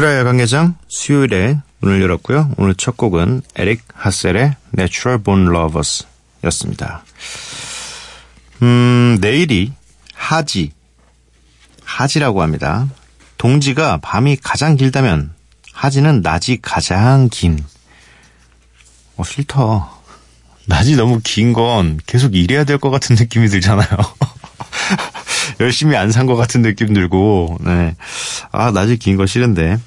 미스라 야간 개장 수요일에 문을 열었고요. 오늘 첫 곡은 에릭 하셀의 Natural Born Lovers 였습니다. 음, 내일이 하지. 하지라고 합니다. 동지가 밤이 가장 길다면 하지는 낮이 가장 긴. 어, 싫다. 낮이 너무 긴 건 계속 일해야 될 것 같은 느낌이 들잖아요. 열심히 안 산 것 같은 느낌 들고, 네. 아, 낮이 긴 거 싫은데.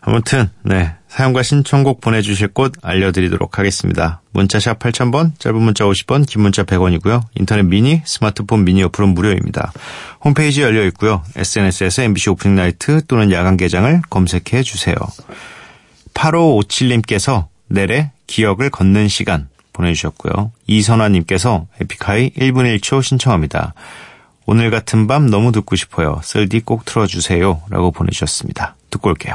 아무튼, 네. 사연과 신청곡 보내주실 곳 알려드리도록 하겠습니다. 문자샵 8000번, 짧은 문자 50번, 긴 문자 100원이고요. 인터넷 미니, 스마트폰 미니 어플은 무료입니다. 홈페이지 열려 있고요. SNS에서 MBC 오프닝 나이트 또는 야간 개장을 검색해 주세요. 8557님께서 내래 기억을 걷는 시간 보내주셨고요. 이선화님께서 에픽하이 1분 1초 신청합니다. 오늘 같은 밤 너무 듣고 싶어요. 쓸디 꼭 틀어주세요. 라고 보내주셨습니다. 듣고 올게요.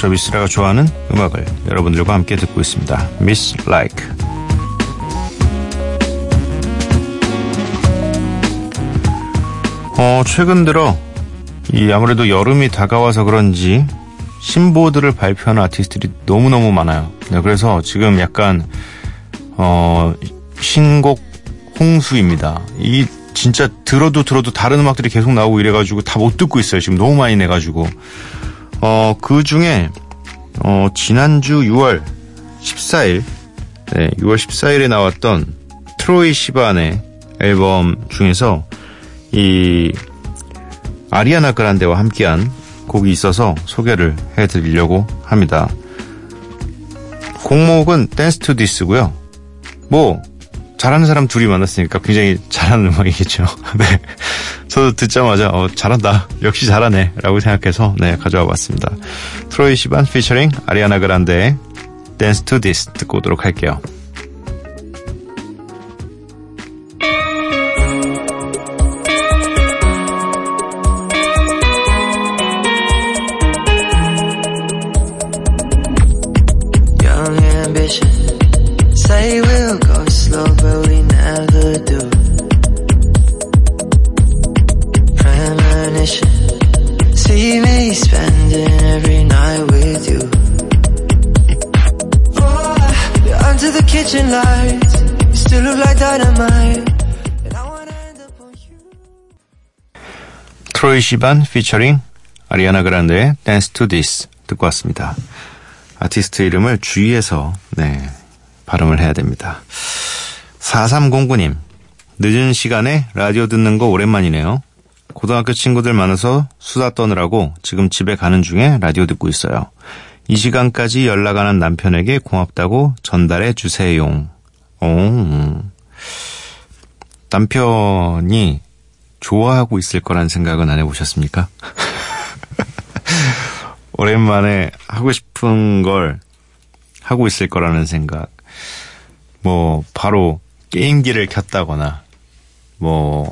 저 미스라가 좋아하는 음악을 여러분들과 함께 듣고 있습니다. Miss Like. 어, 최근 들어, 이 아무래도 여름이 다가와서 그런지, 신보들을 발표하는 아티스트들이 너무너무 많아요. 네, 그래서 지금 약간, 어, 신곡 홍수입니다. 이 진짜 들어도 들어도 다른 음악들이 계속 나오고 이래가지고 다 못 듣고 있어요. 지금 너무 많이 내가지고. 어, 그 중에, 어, 지난주 6월 14일, 네, 6월 14일에 나왔던 트로이 시반의 앨범 중에서 이 아리아나 그란데와 함께한 곡이 있어서 소개를 해드리려고 합니다. 곡목은 Dance to This고요. 뭐 잘하는 사람 둘이 만났으니까 굉장히 잘하는 음악이겠죠. 네. 저도 듣자마자 어, 잘한다. 역시 잘하네. 라고 생각해서 네, 가져와 봤습니다. 트로이 시반 피처링 아리아나 그란데의 Dance to This 듣고 오도록 할게요. Me spending every night with you. Oh, under the kitchen lights. You still look like dynamite. And I wanna end up on you. 트로이 시반 피처링 아리아나 그란데의 Dance to This 듣고 왔습니다. 아티스트 이름을 주의해서 네 발음을 해야 됩니다. 4309님 늦은 시간에 라디오 듣는 거 오랜만이네요. 고등학교 친구들 많아서 수다 떠느라고 지금 집에 가는 중에 라디오 듣고 있어요. 이 시간까지 연락하는 남편에게 고맙다고 전달해 주세요. 오. 남편이 좋아하고 있을 거란 생각은 안 해보셨습니까? 오랜만에 하고 싶은 걸 하고 있을 거라는 생각. 뭐, 바로 게임기를 켰다거나, 뭐,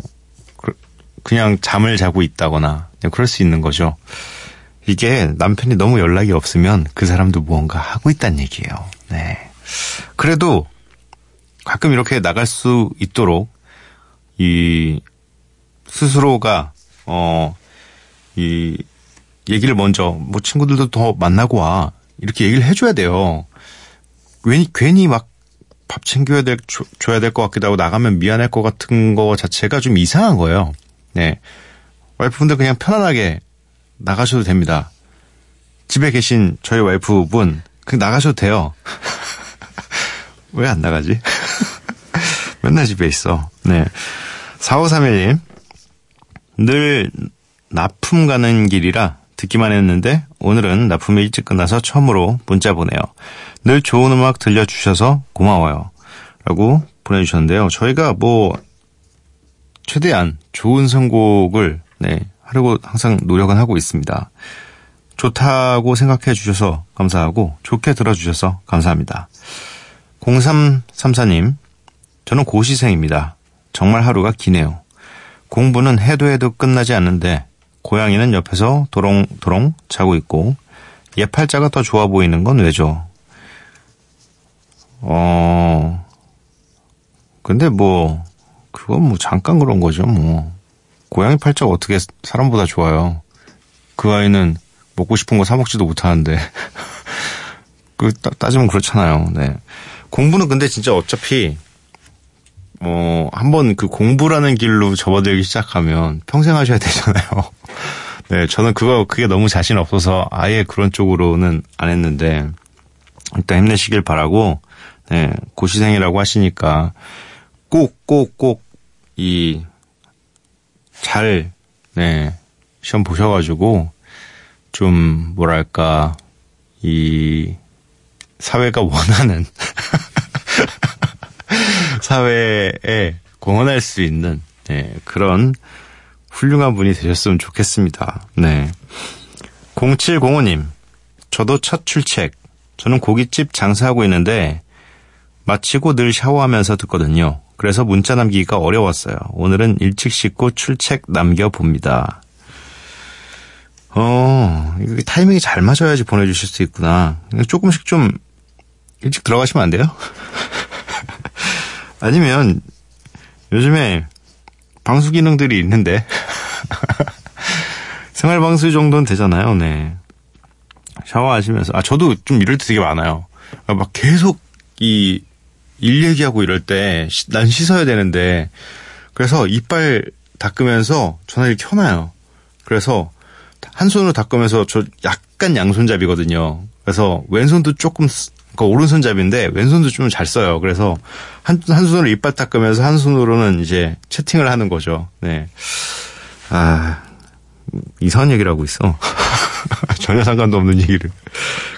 그- 그냥 잠을 자고 있다거나, 그럴 수 있는 거죠. 이게 남편이 너무 연락이 없으면 그 사람도 무언가 하고 있다는 얘기예요. 네. 그래도 가끔 이렇게 나갈 수 있도록 이 스스로가 어 이 얘기를 먼저 뭐 친구들도 더 만나고 와 이렇게 얘기를 해줘야 돼요. 괜히 괜히 막 밥 챙겨야 될 줘, 줘야 될 것 같기도 하고 나가면 미안할 것 같은 거 자체가 좀 이상한 거예요. 네 와이프분들 그냥 편안하게 나가셔도 됩니다. 집에 계신 저희 와이프분 그냥 나가셔도 돼요. 왜 안 나가지? 맨날 집에 있어. 네. 4531님. 늘 납품 가는 길이라 듣기만 했는데 오늘은 납품이 일찍 끝나서 처음으로 문자 보내요. 늘 좋은 음악 들려주셔서 고마워요. 라고 보내주셨는데요. 저희가 뭐 최대한 좋은 선곡을 네, 하려고 항상 노력은 하고 있습니다. 좋다고 생각해 주셔서 감사하고 좋게 들어주셔서 감사합니다. 0334님, 저는 고시생입니다. 정말 하루가 기네요. 공부는 해도 해도 끝나지 않는데 고양이는 옆에서 도롱도롱 자고 있고 얘 팔자가 더 좋아 보이는 건 왜죠? 어, 근데 뭐 그건 뭐 잠깐 그런 거죠. 뭐 고양이 팔자가 어떻게 사람보다 좋아요? 그 아이는 먹고 싶은 거 사 먹지도 못하는데 그 따, 따지면 그렇잖아요. 네. 공부는 근데 진짜 어차피 어, 한번 그 공부라는 길로 접어들기 시작하면 평생 하셔야 되잖아요. 네, 저는 그거, 그게 너무 자신 없어서 아예 그런 쪽으로는 안 했는데, 일단 힘내시길 바라고, 네, 고시생이라고 하시니까 꼭, 꼭, 꼭, 이, 잘, 네, 시험 보셔가지고, 좀, 뭐랄까, 이, 사회가 원하는, 사회에 공헌할 수 있는 네, 그런 훌륭한 분이 되셨으면 좋겠습니다. 네. 0705님, 저도 첫 출첵. 저는 고깃집 장사하고 있는데 마치고 늘 샤워하면서 듣거든요. 그래서 문자 남기기가 어려웠어요. 오늘은 일찍 씻고 출첵 남겨봅니다. 어, 이게 타이밍이 잘 맞아야지 보내주실 수 있구나. 조금씩 좀 일찍 들어가시면 안 돼요? 아니면 요즘에 방수 기능들이 있는데 생활 방수 정도는 되잖아요. 네. 샤워하시면서 아 저도 좀 이럴 때 되게 많아요. 아, 막 계속 이 일 얘기하고 이럴 때 난 씻어야 되는데 그래서 이빨 닦으면서 전화기를 켜놔요. 그래서 한 손으로 닦으면서 저 약간 양손잡이거든요. 그래서 왼손도 조금 쓰- 그러니까 오른손잡인데 왼손도 좀 잘 써요. 그래서 한, 한 손으로 이빨 닦으면서 한 손으로는 이제 채팅을 하는 거죠. 네. 아, 이상한 얘기를 하고 있어. 전혀 상관도 없는 얘기를.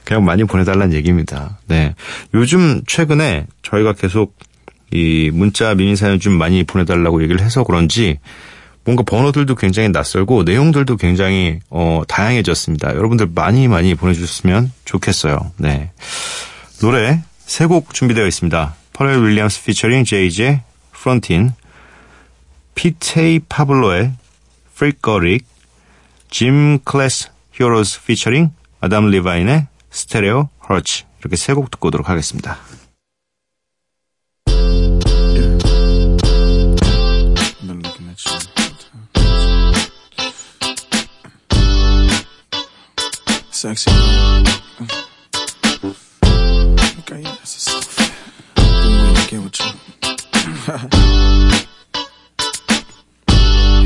그냥 많이 보내달라는 얘기입니다. 네. 요즘 최근에 저희가 계속 이 문자 미니 사연 좀 많이 보내달라고 얘기를 해서 그런지 뭔가 번호들도 굉장히 낯설고 내용들도 굉장히 어, 다양해졌습니다. 여러분들 많이 많이 보내주셨으면 좋겠어요. 네. 노래 세 곡 준비되어 있습니다. 퍼렐 윌리엄스 피처링 제이지 Frontin' 피티 파블로의 Freek-a-Leek 짐 클래스 히어로즈 피처링 아담 리바인의 Stereo Hearts 이렇게 세 곡 듣고 오도록 하겠습니다. Sexy. Okay, yeah, that's a soft. Been waiting to get with you.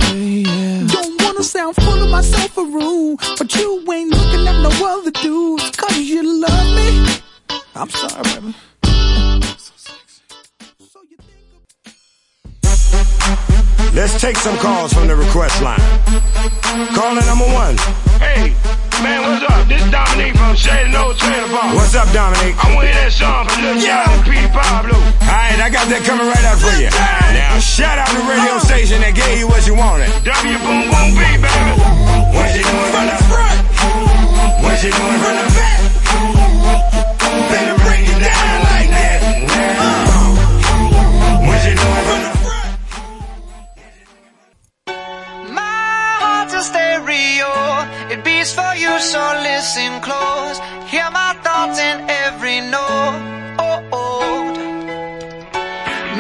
hey, yeah. Don't wanna sound full of myself or rude, but you ain't looking at no other dudes, I'm sorry, baby. So you think 내 Let's take some calls from the request line. Caller number one. Hey, man, what's up? This Dominique from Shady No Trailer Park. What's up, Dominique? I want to hear that song from Lil Jon and Petey Pablo. Alright, I got that coming right up for you. Now, shout out the radio station that gave you what you wanted. W Boom Boom B, baby. What you doing from the front? What you doing from the back? Better it down like that. What you doing from the front? My heart's a stereo. It beats for you, so listen close. Hear my thoughts in every note. Oh, oh.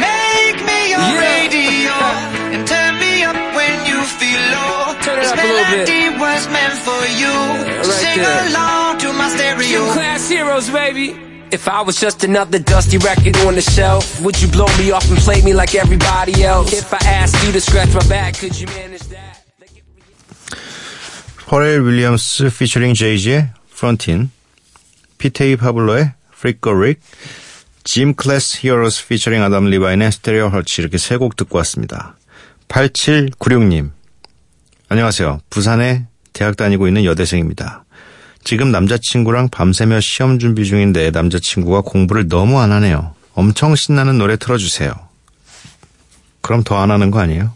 Make me your radio and turn me up when you feel low. Turn it this up a little bit. melody was meant for you. right Sing there. along to my stereo. Class heroes, baby. If I was just another dusty record on the shelf, would you blow me off and play me like everybody else? If I asked you to scratch my back, could you manage that? 퍼렐 윌리엄스 피처링 제이지의 Frontin', 피티 파블로의 Freek-a-Leek, 짐 클래스 히어로스 피처링 아담 리바인의 Stereo Hearts 이렇게 세 곡 듣고 왔습니다. 8796님 안녕하세요. 부산에 대학 다니고 있는 여대생입니다. 지금 남자친구랑 밤새며 시험 준비 중인데 남자친구가 공부를 너무 안 하네요. 엄청 신나는 노래 틀어주세요. 그럼 더 안 하는 거 아니에요?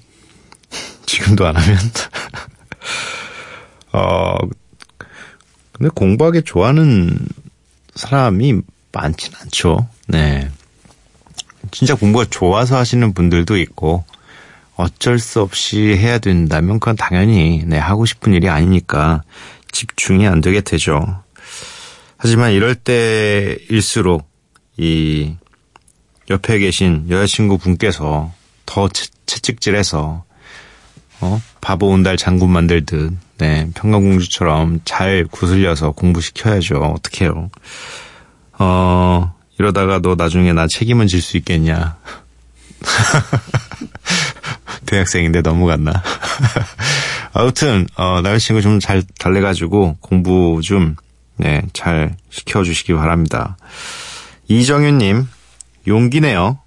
지금도 안 하면? 어, 근데 공부하기 좋아하는 사람이 많진 않죠. 네. 진짜 공부가 좋아서 하시는 분들도 있고, 어쩔 수 없이 해야 된다면 그건 당연히, 네, 하고 싶은 일이 아니니까 집중이 안 되게 되죠. 하지만 이럴 때일수록 이 옆에 계신 여자친구 분께서 더 채, 채찍질해서 어? 바보 온달 장군 만들듯, 네, 평강공주처럼 잘 구슬려서 공부시켜야죠. 어떡해요. 어, 이러다가 너 나중에 나 책임은 질 수 있겠냐. 대학생인데 넘어갔나. 아무튼, 어, 남자친구 좀잘 달래가지고 공부 좀, 네, 잘 시켜주시기 바랍니다. 이정윤님, 용기네요.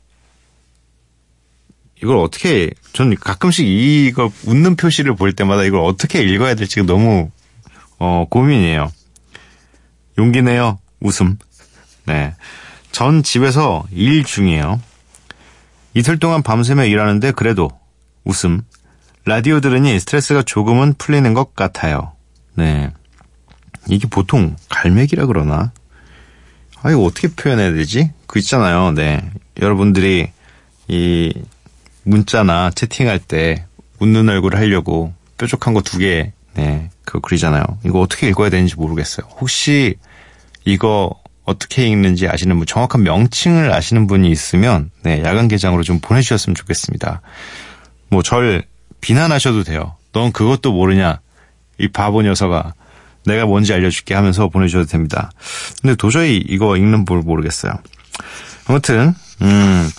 이걸 어떻게 전 가끔씩 이거 웃는 표시를 볼 때마다 이걸 어떻게 읽어야 될지 너무 어 고민이에요. 용기 내요. 웃음. 네. 전 집에서 일 중이에요. 이틀 동안 밤새며 일하는데 그래도 웃음. 라디오 들으니 스트레스가 조금은 풀리는 것 같아요. 네. 이게 보통 갈매기라 그러나? 아, 이거 어떻게 표현해야 되지? 그 있잖아요. 네. 여러분들이 이 문자나 채팅할 때 웃는 얼굴 하려고 뾰족한 거 두 개, 네, 그거 그리잖아요. 이거 어떻게 읽어야 되는지 모르겠어요. 혹시 이거 어떻게 읽는지 아시는 분, 정확한 명칭을 아시는 분이 있으면, 네, 야간 개장으로 좀 보내주셨으면 좋겠습니다. 뭐, 절 비난하셔도 돼요. 넌 그것도 모르냐? 이 바보 녀석아. 내가 뭔지 알려줄게 하면서 보내주셔도 됩니다. 근데 도저히 이거 읽는 볼 모르겠어요. 아무튼, 음,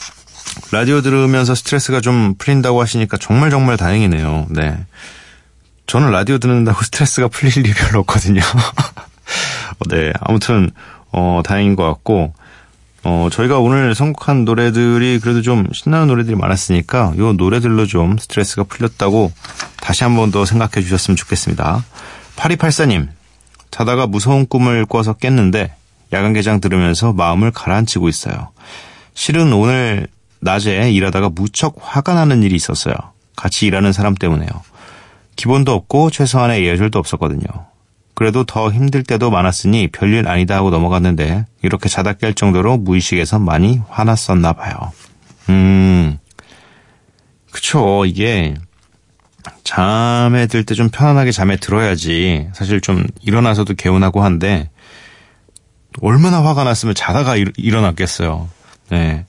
라디오 들으면서 스트레스가 좀 풀린다고 하시니까 정말 정말 다행이네요. 네. 저는 라디오 듣는다고 스트레스가 풀릴 일이 별로 없거든요. 네. 아무튼, 어, 다행인 것 같고, 어, 저희가 오늘 선곡한 노래들이 그래도 좀 신나는 노래들이 많았으니까, 요 노래들로 좀 스트레스가 풀렸다고 다시 한 번 더 생각해 주셨으면 좋겠습니다. 8284님, 자다가 무서운 꿈을 꿔서 깼는데, 야간 개장 들으면서 마음을 가라앉히고 있어요. 실은 오늘 낮에 일하다가 무척 화가 나는 일이 있었어요. 같이 일하는 사람 때문에요. 기본도 없고 최소한의 예절도 없었거든요. 그래도 더 힘들 때도 많았으니 별일 아니다 하고 넘어갔는데 이렇게 자다 깰 정도로 무의식에서 많이 화났었나 봐요. 음, 그쵸. 이게 잠에 들 때 좀 편안하게 잠에 들어야지 사실 좀 일어나서도 개운하고 한데 얼마나 화가 났으면 자다가 일, 일어났겠어요. 네.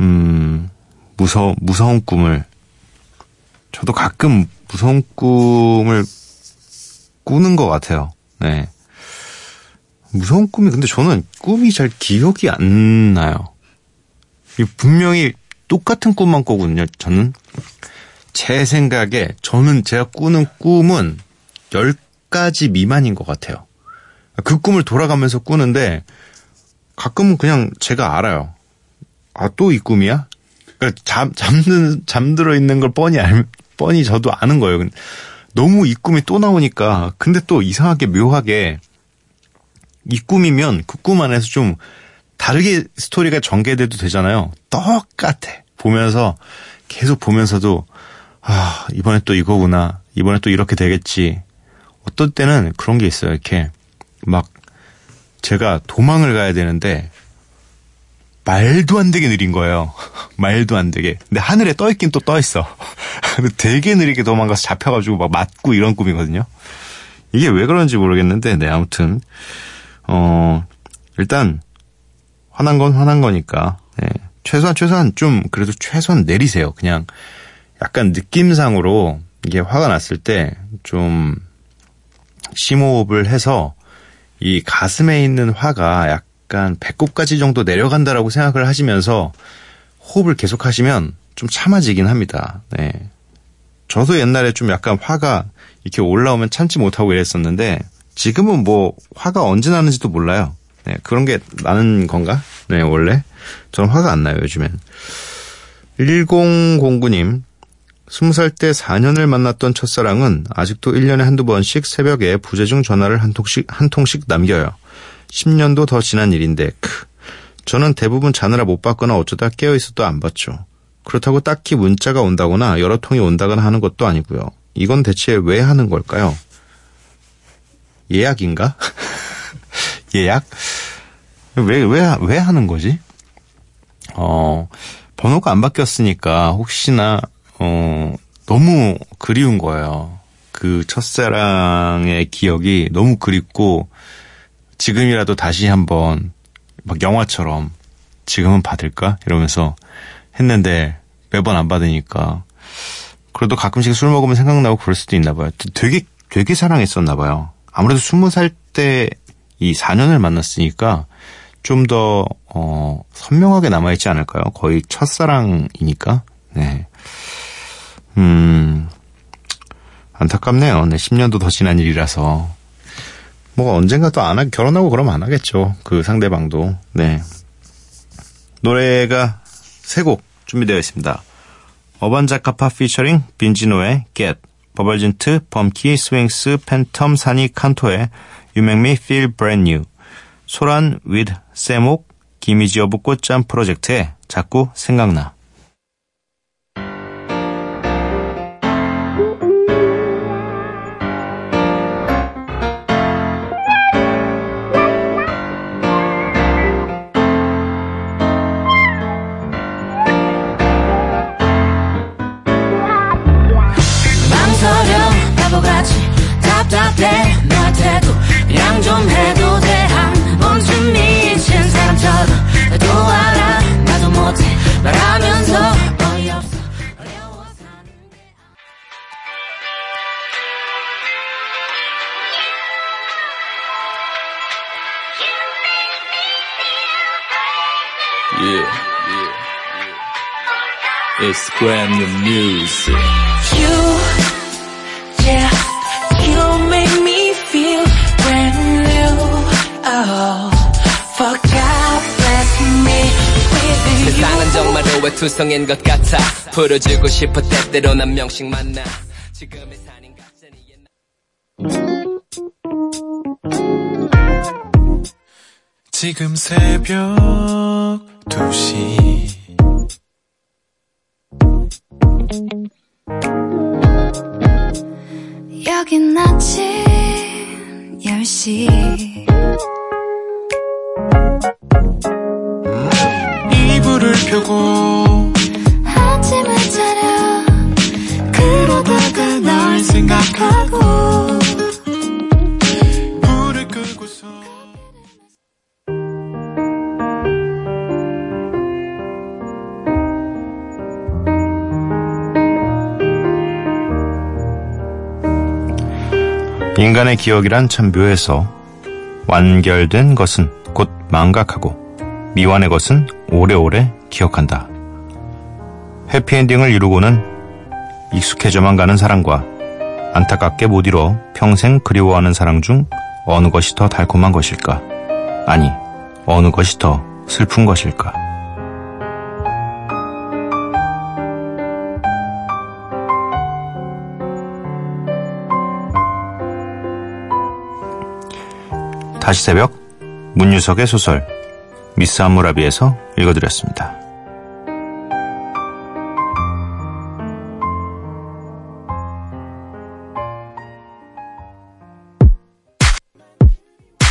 음, 무서, 무서운 꿈을. 저도 가끔 무서운 꿈을 꾸는 것 같아요. 네. 무서운 꿈이, 근데 저는 꿈이 잘 기억이 안 나요. 이 분명히 똑같은 꿈만 꾸거든요, 저는. 제 생각에, 저는 제가 꾸는 꿈은 10가지 미만인 것 같아요. 그 꿈을 돌아가면서 꾸는데, 가끔은 그냥 제가 알아요. 아, 또 이 꿈이야? 그러니까 잠 잠든 잠들어 있는 걸 뻔히 알 뻔히 저도 아는 거예요. 너무 이 꿈이 또 나오니까 근데 또 이상하게 묘하게 이 꿈이면 그 꿈 안에서 좀 다르게 스토리가 전개돼도 되잖아요. 똑같아. 보면서 계속 보면서도 아 이번에 또 이거구나. 이번에 또 이렇게 되겠지. 어떤 때는 그런 게 있어요. 이렇게 막 제가 도망을 가야 되는데 말도 안 되게 느린 거예요. 말도 안 되게. 근데 하늘에 떠 있긴 또 떠 있어. 근데 되게 느리게 도망가서 잡혀가지고 막 맞고 이런 꿈이거든요. 이게 왜 그런지 모르겠는데, 네, 아무튼, 어, 일단, 화난 건 화난 거니까, 네, 최소한, 최소한 좀, 그래도 최소한 내리세요. 그냥, 약간 느낌상으로, 이게 화가 났을 때, 좀, 심호흡을 해서, 이 가슴에 있는 화가 약 간 배꼽까지 정도 내려간다라고 생각을 하시면서 호흡을 계속 하시면 좀 참아지긴 합니다. 네. 저도 옛날에 좀 약간 화가 이렇게 올라오면 참지 못하고 이랬었는데 지금은 뭐 화가 언제 나는지도 몰라요. 네, 그런 게 나는 건가? 네, 원래 저는 화가 안 나요, 요즘엔. 1009님, 20살 때 4년을 만났던 첫사랑은 아직도 1년에 한두 번씩 새벽에 부재중 전화를 한 통씩, 한 통씩 남겨요. 10년도 더 지난 일인데, 크. 저는 대부분 자느라 못 받거나 어쩌다 깨어 있어도 안 받죠. 그렇다고 딱히 문자가 온다거나 여러 통이 온다거나 하는 것도 아니고요. 이건 대체 왜 하는 걸까요? 예약인가? 예약? 왜, 왜, 왜 하는 거지? 어, 번호가 안 바뀌었으니까 혹시나, 어, 너무 그리운 거예요. 그 첫사랑의 기억이 너무 그립고, 지금이라도 다시 한번, 막 영화처럼, 지금은 받을까? 이러면서 했는데, 매번 안 받으니까, 그래도 가끔씩 술 먹으면 생각나고 그럴 수도 있나 봐요. 되게, 되게 사랑했었나 봐요. 아무래도 스무 살 때 이 4년을 만났으니까 좀 더, 어, 선명하게 남아 있지 않을까요? 거의 첫사랑이니까. 네. 음, 안타깝네요. 네, 10년도 더 지난 일이라서. 뭐 언젠가 또 안 하, 결혼하고 그러면 안 하겠죠. 그 상대방도. 네. 노래가 세 곡 준비되어 있습니다. 어반자카파 피처링 빈지노의 Get, 버벌진트, 범키, 스윙스, 팬텀, 산이, 칸토의 You Make Me Feel Brand New, 소란, with, 세목, 김이지 of 꽃잠 프로젝트의 자꾸 생각나. Yeah. It's brand new music. You, yeah, you make me feel brand new. Oh, for God bless me with you. 세상은 정말로 외투성인 것 같아 풀어주고 싶어 때때로 난 명식 만나 지금의 산인 가짜니 옛날 지금 새벽 2시. 여긴 아침 10시. 이불을 펴고 아침을 차려 그러다가 널 생각하고 인간의 기억이란 참 묘해서 완결된 것은 곧 망각하고 미완의 것은 오래오래 기억한다. 해피엔딩을 이루고는 익숙해져만 가는 사랑과 안타깝게 못 이뤄 평생 그리워하는 사랑 중 어느 것이 더 달콤한 것일까? 아니, 어느 것이 더 슬픈 것일까? 다시 새벽 문유석의 소설 미스 암무라비에서 읽어드렸습니다.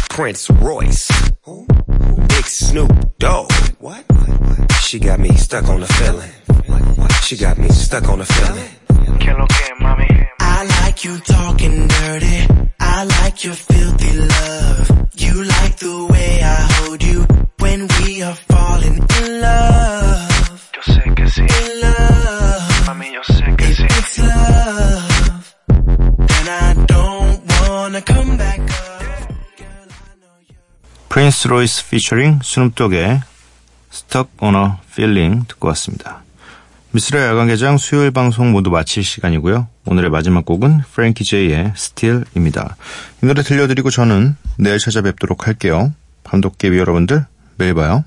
Prince Royce. Big Snoop Dogg. What? She got me stuck on the feeling. She got me stuck on the feeling. I like you talking dirty. I like your filthy love. You like the way I hold you when we are falling in love. In love. If it's love, then I don't wanna come back up. 프린스 로이스 피처링 스눕독의 Stuck on a Feeling 듣고 왔습니다. 미스라 야간개장 수요일 방송 모두 마칠 시간이고요. 오늘의 마지막 곡은 프랭키 제이의 Still입니다. 이 노래 들려드리고 저는 내일 찾아뵙도록 할게요. 밤도깨비 여러분들 매일 봐요.